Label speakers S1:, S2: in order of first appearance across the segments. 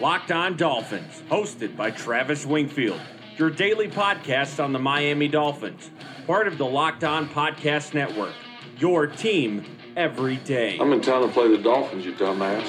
S1: Locked On Dolphins, hosted by Travis Wingfield, your daily podcast on the Miami Dolphins, part of the Locked On Podcast Network. Your team every day.
S2: I'm in town to play the Dolphins, you dumbass.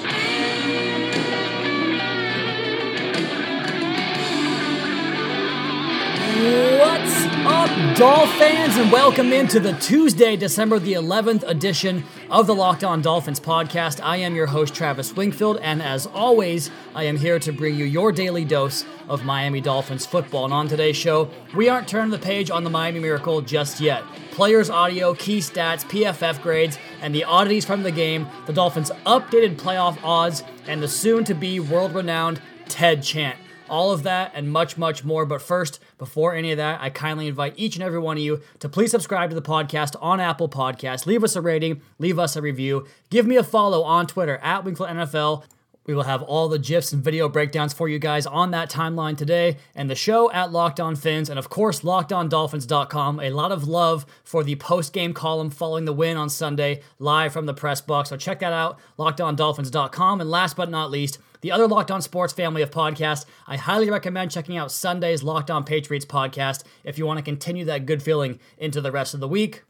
S3: What's up, Doll fans, and welcome into the Tuesday, December the 11th edition of the Locked On Dolphins podcast. I am your host, Travis Wingfield, and as always, I am here to bring you your daily dose of Miami Dolphins football. And on today's show, we aren't turning the page on the Miami Miracle just yet. Players' audio, key stats, PFF grades, and the oddities from the game, the Dolphins' updated playoff odds, and the soon to be world renowned Ted chant. All of that and much, much more. But first, before any of that, I kindly invite each and every one of you to please subscribe to the podcast on Apple Podcasts. Leave us a rating, leave us a review, give me a follow on Twitter at Wingfield NFL. We will have all the GIFs and video breakdowns for you guys on that timeline today, and the show at Locked On Fins, and of course, LockedOnDolphins.com. A lot of love for the post game column following the win on Sunday, live from the press box. So check that out, LockedOnDolphins.com. And last but not least, the other Locked On Sports family of podcasts. I highly recommend checking out Sunday's Locked On Patriots podcast if you want to continue that good feeling into the rest of the week.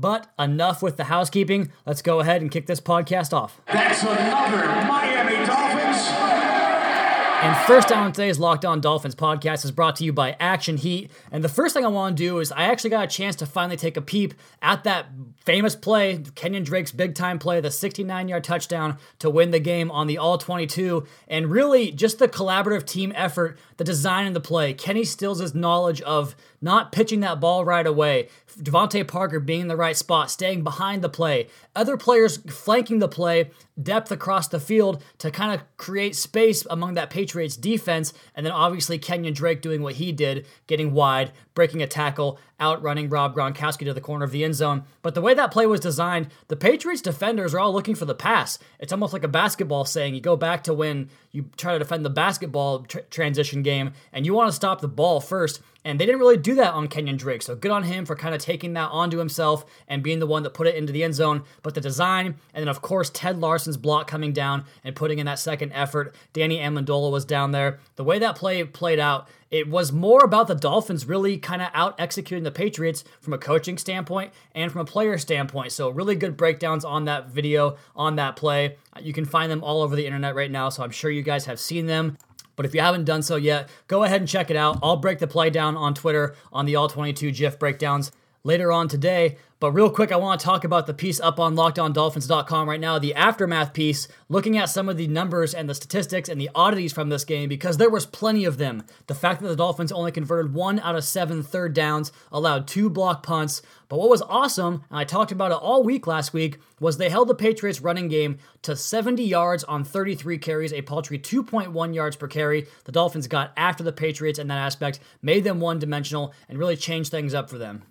S3: But enough with the housekeeping. Let's go ahead and kick this podcast off.
S4: That's another Miami Dolphins.
S3: And first down on today's Locked On Dolphins podcast is brought to you by Action Heat. And the first thing I want to do is I actually got a chance to finally take a peep at that famous play, Kenyon Drake's big time play, the 69 yard touchdown to win the game on the All 22. And really just the collaborative team effort, the design of the play. Kenny Stills' knowledge of not pitching that ball right away, DeVante Parker being in the right spot, staying behind the play, other players flanking the play, depth across the field to kind of create space among that Patriots defense, and then obviously Kenyon Drake doing what he did, getting wide, breaking a tackle, outrunning Rob Gronkowski to the corner of the end zone. But the way that play was designed, the Patriots defenders are all looking for the pass. It's almost like a basketball saying you go back to when you try to defend the basketball tr- transition game and you want to stop the ball first. And they didn't really do that on Kenyon Drake. So good on him for kind of taking that onto himself and being the one that put it into the end zone. But the design, and then of course Ted Larsen's block coming down and putting in that second effort. Danny Amendola was down there. The way that play played out, it was more about the Dolphins really kind of out executing the Patriots from a coaching standpoint and from a player standpoint. So, really good breakdowns on that video, on that play. You can find them all over the internet right now, so I'm sure you guys have seen them. But if you haven't done so yet, go ahead and check it out. I'll break the play down on Twitter on the All 22 GIF breakdowns later on today. But real quick, I want to talk about the piece up on lockedondolphins.com right now, the aftermath piece, looking at some of the numbers and the statistics and the oddities from this game because there was plenty of them. The fact that the Dolphins only converted one out of seven third downs, allowed two block punts. But what was awesome, and I talked about it all week last week, was they held the Patriots running game to 70 yards on 33 carries, a paltry 2.1 yards per carry. The Dolphins got after the Patriots in that aspect, made them one dimensional, and really changed things up for them.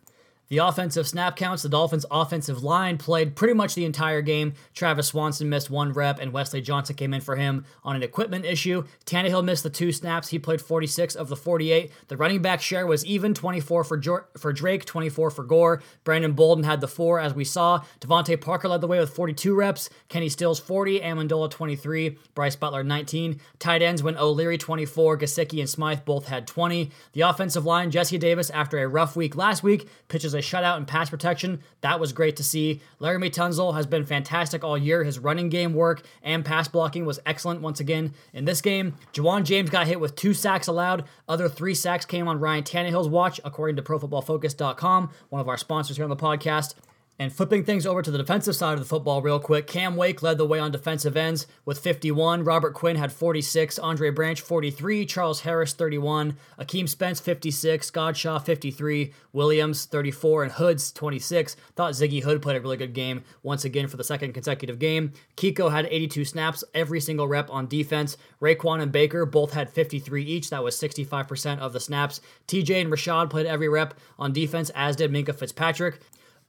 S3: The offensive snap counts, the Dolphins' offensive line played pretty much the entire game. Travis Swanson missed one rep, and Wesley Johnson came in for him on an equipment issue. Tannehill missed the two snaps. He played 46 of the 48. The running back share was even 24 for, jo- for Drake, 24 for Gore. Brandon Bolden had the four, as we saw. DeVante Parker led the way with 42 reps. Kenny Stills, 40. Amendola, 23. Brice Butler, 19. Tight ends went O'Leary, 24. Gesicki and Smythe both had 20. The offensive line, Jesse Davis, after a rough week last week, pitches a shutout in pass protection. That was great to see. Laremy Tunsil has been fantastic all year. His running game work and pass blocking was excellent once again. In this game, Ja'Wuan James got hit with two sacks allowed. Other three sacks came on Ryan Tannehill's watch, according to ProFootballFocus.com, one of our sponsors here on the podcast. And flipping things over to the defensive side of the football real quick, Cam Wake led the way on defensive ends with 51. Robert Quinn had 46. Andre Branch 43. Charles Harris 31. Akeem Spence 56. Godchaux 53. Williams 34. And Hoods 26. Thought Ziggy Hood played a really good game once again for the second consecutive game. Kiko had 82 snaps, every single rep on defense. Raekwon and Baker both had 53 each. That was 65% of the snaps. TJ and Rashad played every rep on defense, as did Minkah Fitzpatrick.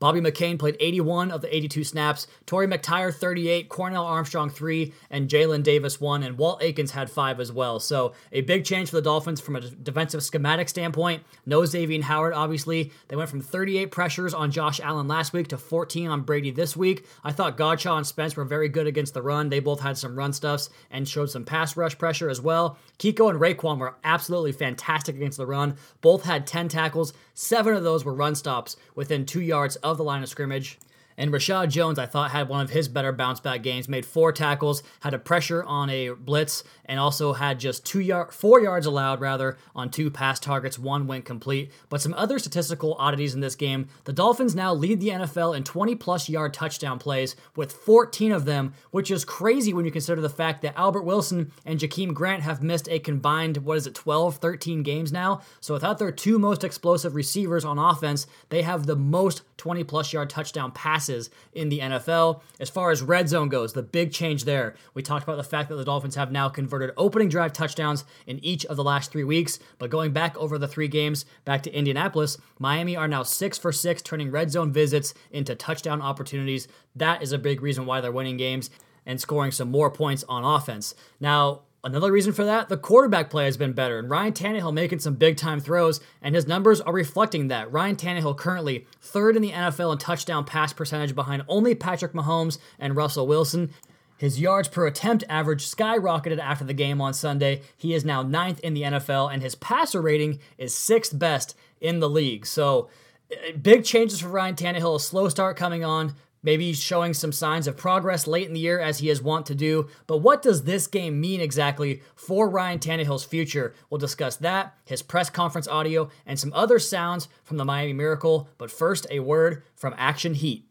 S3: Bobby McCain played 81 of the 82 snaps, Torry McTyer 38, Cornell Armstrong 3, and Jalen Davis 1, and Walt Aikens had 5 as well. So a big change for the Dolphins from a defensive schematic standpoint. No Xavier Howard, obviously. They went from 38 pressures on Josh Allen last week to 14 on Brady this week. I thought Godchaux and Spence were very good against the run. They both had some run stuffs and showed some pass rush pressure as well. Kiko and Raekwon were absolutely fantastic against the run. Both had 10 tackles. Seven of those were run stops within two yards of the line of scrimmage. And Rashad Jones, I thought, had one of his better bounce back games. Made four tackles, had a pressure on a blitz, and also had just two yard, four yards allowed rather on two pass targets. One went complete. But some other statistical oddities in this game. The Dolphins now lead the NFL in 20 plus yard touchdown plays with 14 of them, which is crazy when you consider the fact that Albert Wilson and Jakeem Grant have missed a combined what is it 12, 13 games now. So without their two most explosive receivers on offense, they have the most 20 plus yard touchdown passes in the NFL. As far as red zone goes, the big change there. We talked about the fact that the Dolphins have now converted opening drive touchdowns in each of the last three weeks. But going back over the three games back to Indianapolis, Miami are now six for six, turning red zone visits into touchdown opportunities. That is a big reason why they're winning games and scoring some more points on offense. Now, Another reason for that, the quarterback play has been better, and Ryan Tannehill making some big time throws, and his numbers are reflecting that. Ryan Tannehill currently third in the NFL in touchdown pass percentage behind only Patrick Mahomes and Russell Wilson. His yards per attempt average skyrocketed after the game on Sunday. He is now ninth in the NFL, and his passer rating is sixth best in the league. So, eh, big changes for Ryan Tannehill. A slow start coming on, Maybe showing some signs of progress late in the year as he is wont to do. But what does this game mean exactly for Ryan Tannehill's future? We'll discuss that, his press conference audio, and some other sounds from the Miami Miracle. But first, a word from Action Heat.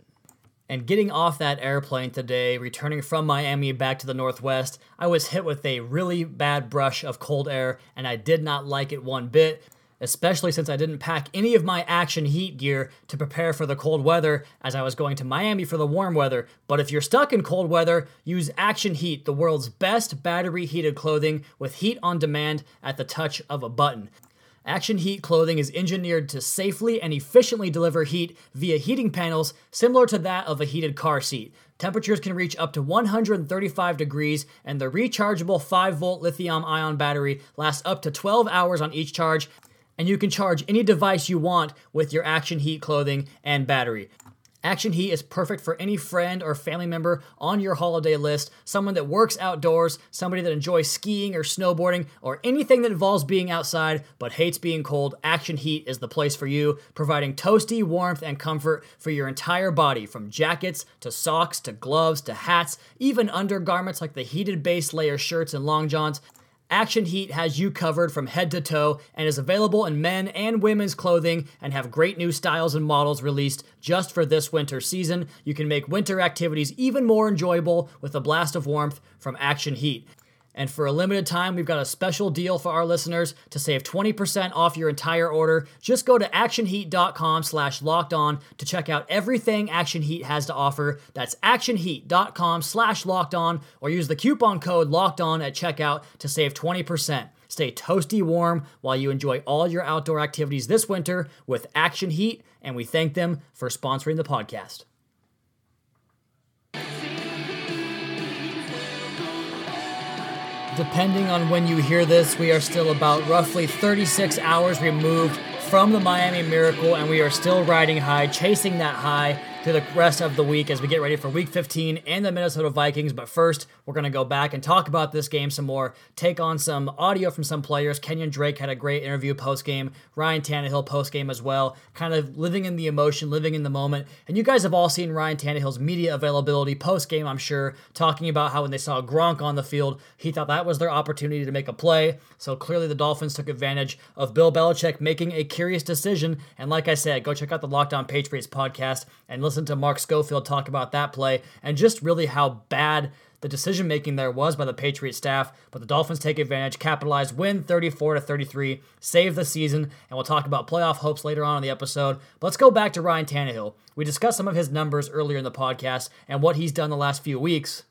S3: And getting off that airplane today, returning from Miami back to the Northwest, I was hit with a really bad brush of cold air, and I did not like it one bit especially since I didn't pack any of my action heat gear to prepare for the cold weather as I was going to Miami for the warm weather. But if you're stuck in cold weather, use Action Heat, the world's best battery heated clothing with heat on demand at the touch of a button. Action Heat clothing is engineered to safely and efficiently deliver heat via heating panels similar to that of a heated car seat. Temperatures can reach up to 135 degrees, and the rechargeable 5 volt lithium ion battery lasts up to 12 hours on each charge and you can charge any device you want with your Action Heat clothing and battery. Action Heat is perfect for any friend or family member on your holiday list, someone that works outdoors, somebody that enjoys skiing or snowboarding, or anything that involves being outside but hates being cold. Action Heat is the place for you, providing toasty warmth and comfort for your entire body, from jackets to socks to gloves to hats, even undergarments like the heated base layer shirts and long johns. Action Heat has you covered from head to toe and is available in men and women's clothing and have great new styles and models released just for this winter season. You can make winter activities even more enjoyable with a blast of warmth from Action Heat. And for a limited time, we've got a special deal for our listeners to save 20% off your entire order. Just go to actionheat.com slash locked on to check out everything Action Heat has to offer. That's actionheat.com slash locked on or use the coupon code locked on at checkout to save 20%. Stay toasty warm while you enjoy all your outdoor activities this winter with Action Heat, and we thank them for sponsoring the podcast. Depending on when you hear this, we are still about roughly 36 hours removed from the Miami Miracle, and we are still riding high, chasing that high through the rest of the week as we get ready for week 15 and the Minnesota Vikings. But first, we're going to go back and talk about this game some more, take on some audio from some players. Kenyon Drake had a great interview post game, Ryan Tannehill post game as well, kind of living in the emotion, living in the moment. And you guys have all seen Ryan Tannehill's media availability post game, I'm sure, talking about how when they saw Gronk on the field, he thought that was their opportunity to make a play. So clearly the Dolphins took advantage of Bill Belichick making a curious decision. And like I said, go check out the Locked On Patriots podcast and listen to Mark Schofield talk about that play and just really how bad the decision making there was by the Patriot staff, but the Dolphins take advantage, capitalize, win 34 to 33, save the season, and we'll talk about playoff hopes later on in the episode. But let's go back to Ryan Tannehill. We discussed some of his numbers earlier in the podcast and what he's done the last few weeks.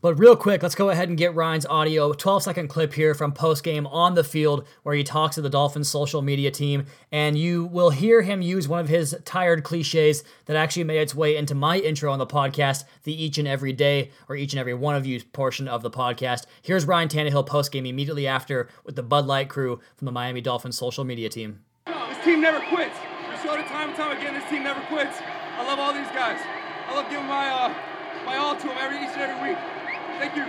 S3: But real quick, let's go ahead and get Ryan's audio 12 second clip here from post game on the field where he talks to the Dolphins social media team. And you will hear him use one of his tired cliches that actually made its way into my intro on the podcast, the each and every day or each and every one of you portion of the podcast. Here's Ryan Tannehill post game immediately after with the Bud Light crew from the Miami Dolphins social media team.
S5: This team never quits. We showed it time and time again. This team never quits. I love all these guys. I love giving my uh, my all to them every each and every week. Thank you.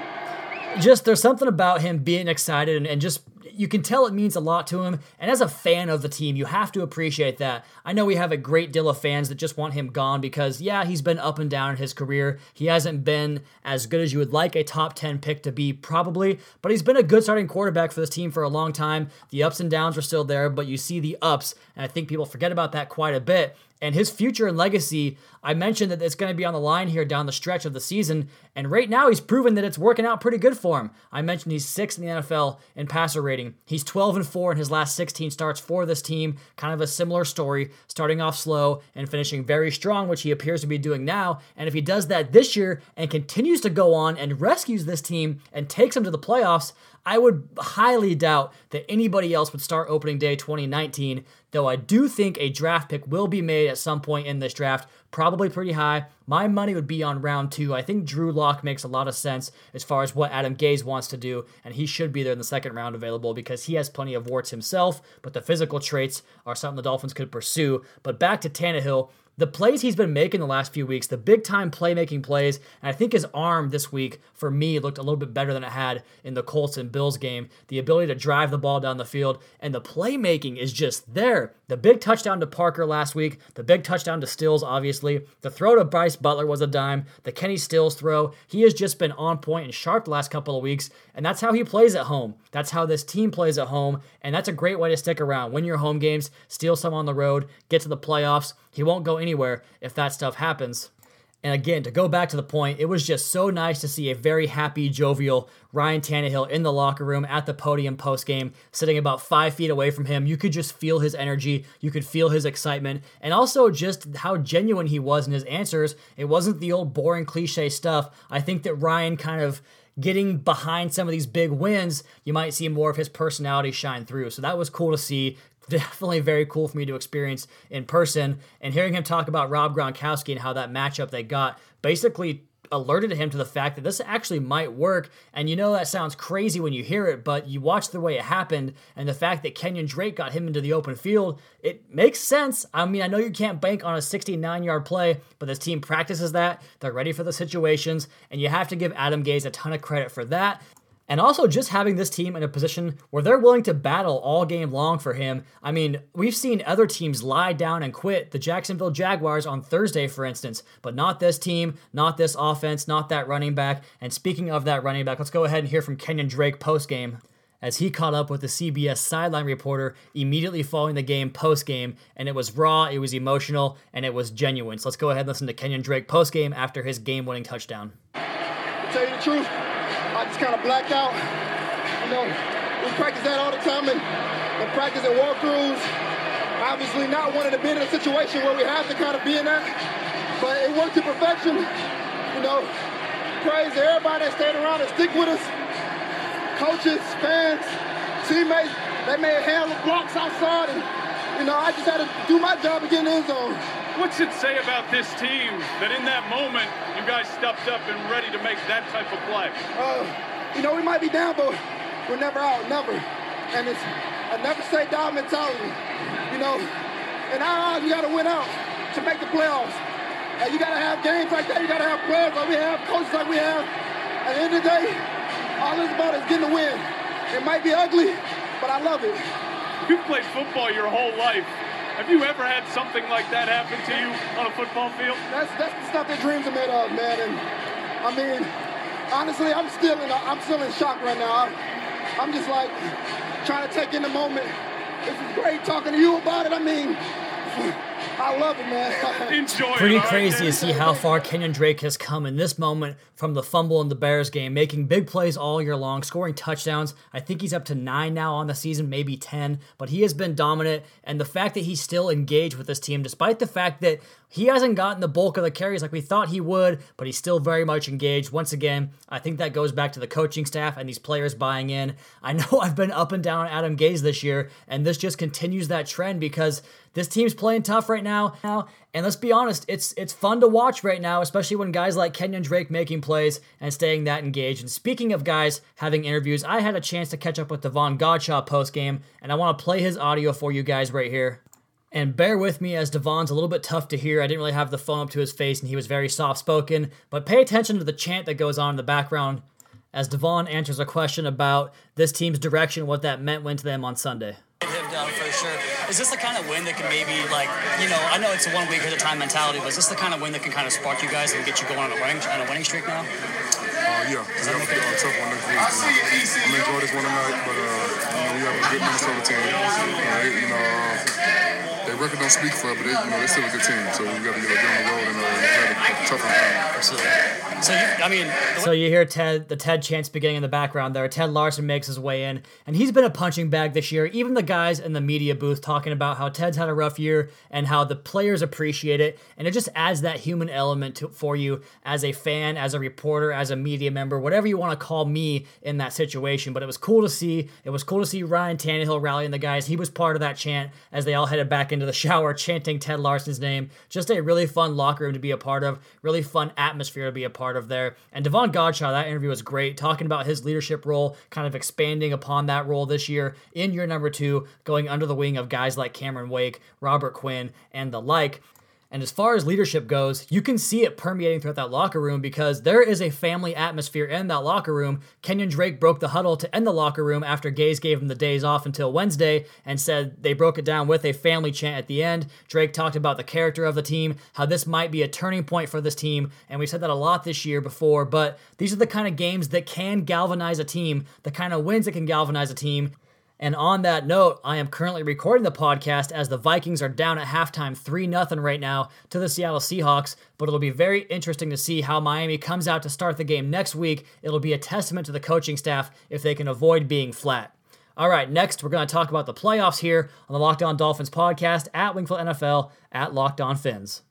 S3: Just there's something about him being excited and, and just you can tell it means a lot to him. And as a fan of the team, you have to appreciate that. I know we have a great deal of fans that just want him gone because, yeah, he's been up and down in his career. He hasn't been as good as you would like a top 10 pick to be, probably, but he's been a good starting quarterback for this team for a long time. The ups and downs are still there, but you see the ups, and I think people forget about that quite a bit and his future and legacy. I mentioned that it's going to be on the line here down the stretch of the season, and right now he's proven that it's working out pretty good for him. I mentioned he's sixth in the NFL in passer rating. He's 12 and four in his last 16 starts for this team. Kind of a similar story, starting off slow and finishing very strong, which he appears to be doing now. And if he does that this year and continues to go on and rescues this team and takes them to the playoffs, I would highly doubt that anybody else would start opening day 2019, though I do think a draft pick will be made at some point in this draft, probably pretty high. My money would be on round two. I think Drew Lock makes a lot of sense as far as what Adam Gase wants to do, and he should be there in the second round available because he has plenty of warts himself, but the physical traits are something the Dolphins could pursue. But back to Tannehill, the plays he's been making the last few weeks, the big time playmaking plays, and I think his arm this week for me looked a little bit better than it had in the Colts and Bills game. The ability to drive the ball down the field and the playmaking is just there. The big touchdown to Parker last week, the big touchdown to Stills, obviously. The throw to Brice Butler was a dime. The Kenny Stills throw, he has just been on point and sharp the last couple of weeks, and that's how he plays at home. That's how this team plays at home, and that's a great way to stick around. Win your home games, steal some on the road, get to the playoffs. He won't go anywhere if that stuff happens. And again, to go back to the point, it was just so nice to see a very happy, jovial Ryan Tannehill in the locker room at the podium post game, sitting about five feet away from him. You could just feel his energy, you could feel his excitement, and also just how genuine he was in his answers. It wasn't the old boring cliche stuff. I think that Ryan kind of getting behind some of these big wins, you might see more of his personality shine through. So that was cool to see definitely very cool for me to experience in person. And hearing him talk about Rob Gronkowski and how that matchup they got basically alerted him to the fact that this actually might work. And you know that sounds crazy when you hear it, but you watch the way it happened and the fact that Kenyon Drake got him into the open field, it makes sense. I mean, I know you can't bank on a 69 yard play, but this team practices that. They're ready for the situations, and you have to give Adam Gase a ton of credit for that. And also just having this team in a position where they're willing to battle all game long for him. I mean, we've seen other teams lie down and quit, the Jacksonville Jaguars on Thursday, for instance, but not this team, not this offense, not that running back. And speaking of that running back, let's go ahead and hear from Kenyon Drake post game as he caught up with the CBS sideline reporter immediately following the game post game, and it was raw, it was emotional, and it was genuine. So let's go ahead and listen to Kenyon Drake post game after his game winning touchdown.
S6: To tell you the truth, just kind of blacked out. You know, we practice that all the time and, and practice and walkthroughs. Obviously, not wanting to be in a situation where we have to kind of be in that, but it worked to perfection. You know, praise to everybody that stayed around and stick with us. Coaches, fans, teammates, they made hell of blocks outside, and you know, I just had to do my job and get in the end zone.
S5: What's it say about this team that in that moment you guys stepped up and ready to make that type of play?
S6: Uh, you know, we might be down, but we're never out, never. And it's a never say die mentality. You know, in our eyes, you got to win out to make the playoffs. And you got to have games like that. You got to have players like we have, coaches like we have. At the end of the day, all it's about is getting the win. It might be ugly, but I love it.
S5: You've played football your whole life. Have you ever had something like that happen to you on a football field?
S6: That's that's the stuff that dreams are made of, man. And I mean, honestly, I'm still in I'm still in shock right now. I'm, I'm just like trying to take in the moment. This is great talking to you about it. I mean, I love it, man.
S7: Enjoy
S3: Pretty
S7: it, all right,
S3: crazy to see how far Kenyon Drake has come in this moment from the fumble in the Bears game, making big plays all year long, scoring touchdowns. I think he's up to nine now on the season, maybe 10, but he has been dominant. And the fact that he's still engaged with this team, despite the fact that he hasn't gotten the bulk of the carries like we thought he would, but he's still very much engaged. Once again, I think that goes back to the coaching staff and these players buying in. I know I've been up and down Adam Gase this year, and this just continues that trend because this team's playing tough right now. Now, and let's be honest, it's it's fun to watch right now, especially when guys like Kenyon Drake making plays and staying that engaged. And speaking of guys having interviews, I had a chance to catch up with Davon Godchaux post game, and I want to play his audio for you guys right here. And bear with me as Davon's a little bit tough to hear. I didn't really have the phone up to his face and he was very soft spoken, but pay attention to the chant that goes on in the background as Davon answers a question about this team's direction, what that meant went to them on Sunday.
S8: him down for sure. Is this the kind of win that can maybe like you know I know it's a one week at a time mentality, but is this the kind of win that can kind of spark you guys and get you going on a winning on a winning streak now?
S9: Uh, yeah, we have a tough one next week. I'm gonna enjoy this one tonight, but uh, you know we have a good Minnesota team. Uh, you know, uh, their record don't speak for it, but they, you know, they're still a good team. So we got to get on the road and uh,
S8: So you, I mean,
S3: So you hear Ted, the Ted chants beginning in the background there. Ted Larsen makes his way in, and he's been a punching bag this year. Even the guys in the media booth talking about how Ted's had a rough year and how the players appreciate it, and it just adds that human element to, for you as a fan, as a reporter, as a media member, whatever you want to call me in that situation. But it was cool to see. It was cool to see Ryan Tannehill rallying the guys. He was part of that chant as they all headed back into the shower, chanting Ted Larsen's name. Just a really fun locker room to be a part of. Really fun atmosphere to be a part of there. And Davon Godchaux, that interview was great, talking about his leadership role, kind of expanding upon that role this year in year number two, going under the wing of guys like Cameron Wake, Robert Quinn, and the like. And as far as leadership goes, you can see it permeating throughout that locker room because there is a family atmosphere in that locker room. Kenyon Drake broke the huddle to end the locker room after Gase gave him the days off until Wednesday and said they broke it down with a family chant at the end. Drake talked about the character of the team, how this might be a turning point for this team, and we said that a lot this year before, but these are the kind of games that can galvanize a team, the kind of wins that can galvanize a team. And on that note, I am currently recording the podcast as the Vikings are down at halftime 3 0 right now to the Seattle Seahawks. But it'll be very interesting to see how Miami comes out to start the game next week. It'll be a testament to the coaching staff if they can avoid being flat. All right, next we're going to talk about the playoffs here on the Locked On Dolphins podcast at Wingfield NFL at Locked On Fins.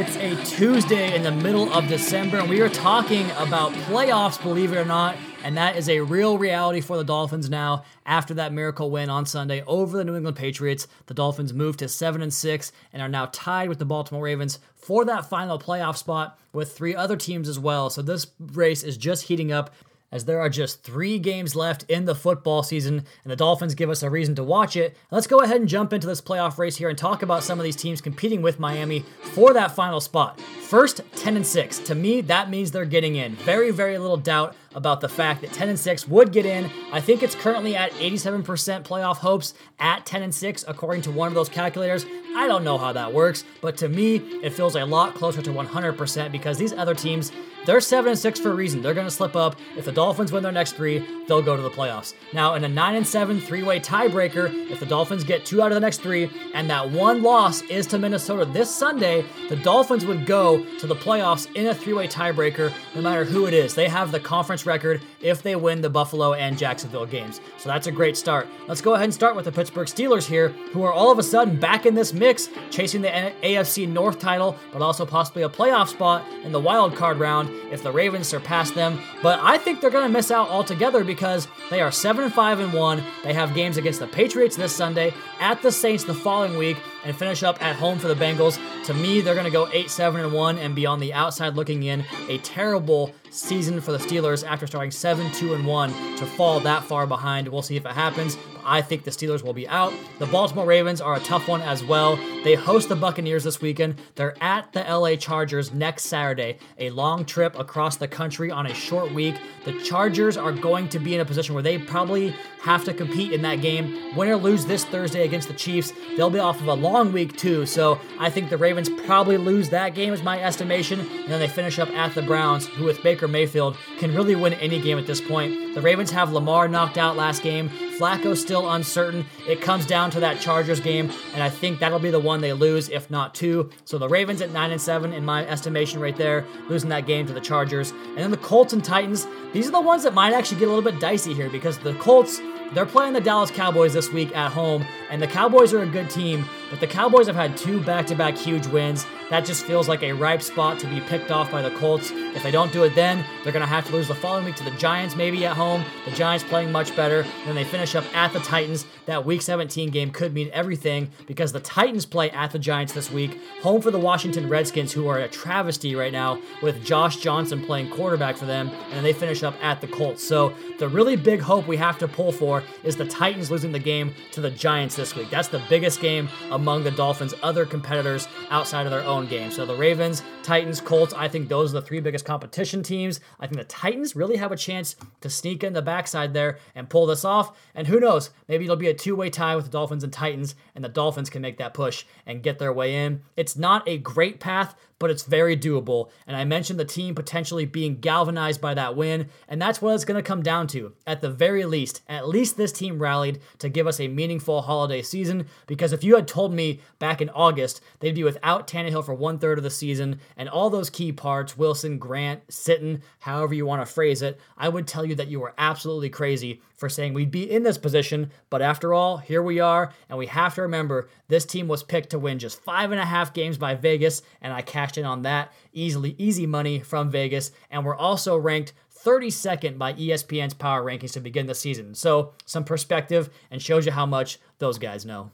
S3: It's a Tuesday in the middle of December, and we are talking about playoffs, believe it or not. And that is a real reality for the Dolphins now. After that miracle win on Sunday over the New England Patriots, the Dolphins moved to 7 and 6 and are now tied with the Baltimore Ravens for that final playoff spot with three other teams as well. So this race is just heating up as there are just three games left in the football season, and the Dolphins give us a reason to watch it. Let's go ahead and jump into this playoff race here and talk about some of these teams competing with Miami for that final spot. First, 10 and 6. To me, that means they're getting in. Very, very little doubt about the fact that 10 and 6 would get in. I think it's currently at 87% playoff hopes at 10 and 6 according to one of those calculators. I don't know how that works, but to me, it feels a lot closer to 100% because these other teams, they're 7 and 6 for a reason. They're going to slip up. If the Dolphins win their next 3, they'll go to the playoffs. Now, in a 9 and 7 three-way tiebreaker, if the Dolphins get 2 out of the next 3 and that one loss is to Minnesota this Sunday, the Dolphins would go to the playoffs in a three-way tiebreaker no matter who it is. They have the conference record if they win the Buffalo and Jacksonville games. So that's a great start. Let's go ahead and start with the Pittsburgh Steelers here, who are all of a sudden back in this mix, chasing the AFC North title, but also possibly a playoff spot in the wild card round if the Ravens surpass them. But I think they're going to miss out altogether because they are 7 and 5 and 1. They have games against the Patriots this Sunday, at the Saints the following week, and finish up at home for the Bengals. To me, they're going to go 8 7 and 1 and be on the outside looking in. A terrible season for the Steelers after starting 7 2 and 1 to fall that far behind. We'll see if it happens. I think the Steelers will be out. The Baltimore Ravens are a tough one as well. They host the Buccaneers this weekend. They're at the LA Chargers next Saturday, a long trip across the country on a short week. The Chargers are going to be in a position where they probably have to compete in that game. Win or lose this Thursday against the Chiefs, they'll be off of a long long week too. So I think the Ravens probably lose that game, is my estimation, and then they finish up at the Browns, who with Baker Mayfield can really win any game at this point. The Ravens have Lamar knocked out last game. Flacco still uncertain. It comes down to that Chargers game, and I think that'll be the one they lose, if not two. So the Ravens at nine and seven in my estimation right there, losing that game to the Chargers, and then the Colts and Titans. These are the ones that might actually get a little bit dicey here because the Colts they're playing the Dallas Cowboys this week at home, and the Cowboys are a good team, but the Cowboys have had two back to back huge wins. That just feels like a ripe spot to be picked off by the Colts. If they don't do it then, they're going to have to lose the following week to the Giants, maybe at home. The Giants playing much better. Then they finish up at the Titans. That week 17 game could mean everything because the Titans play at the Giants this week, home for the Washington Redskins, who are a travesty right now with Josh Johnson playing quarterback for them, and they finish up at the Colts. So the really big hope we have to pull for is the Titans losing the game to the Giants this week. That's the biggest game among the Dolphins' other competitors outside of their own game. So the Ravens, Titans, Colts, I think those are the three biggest competition teams. I think the Titans really have a chance to sneak in the backside there and pull this off. And who knows, maybe it'll be a two way tie with the Dolphins and Titans, and the Dolphins can make that push and get their way in. It's not a great path, but it's very doable. And I mentioned the team potentially being galvanized by that win, and that's what it's going to come down to. At the very least, at least this team rallied to give us a meaningful holiday season. Because if you had told me back in August they'd be without Tannehill for one third of the season and all those key parts Wilson, Grant, Sitton, however you want to phrase it I would tell you that you were absolutely crazy for saying we'd be in this position. But after all, here we are, and we have to remember this team was picked to win just five and a half games by Vegas, and I cashed in on that easily, easy money from Vegas. And we're also ranked 32nd by ESPN's power rankings to begin the season. So, some perspective and shows you how much those guys know.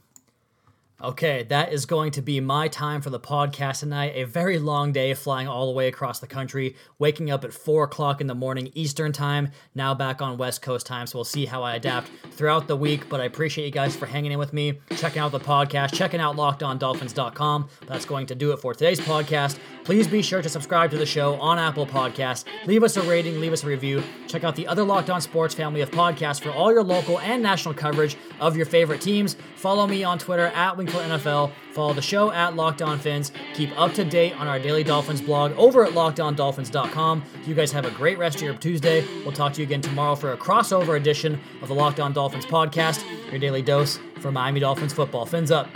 S3: Okay, that is going to be my time for the podcast tonight. A very long day flying all the way across the country, waking up at 4 o'clock in the morning Eastern Time, now back on West Coast time. So we'll see how I adapt throughout the week. But I appreciate you guys for hanging in with me, checking out the podcast, checking out lockedondolphins.com. That's going to do it for today's podcast. Please be sure to subscribe to the show on Apple Podcasts. Leave us a rating, leave us a review. Check out the other Locked On Sports family of podcasts for all your local and national coverage of your favorite teams. Follow me on Twitter at Wingfield NFL. Follow the show at Locked On Fins. Keep up to date on our Daily Dolphins blog over at LockedOnDolphins.com. You guys have a great rest of your Tuesday. We'll talk to you again tomorrow for a crossover edition of the Locked On Dolphins podcast, your daily dose for Miami Dolphins football. Fins up.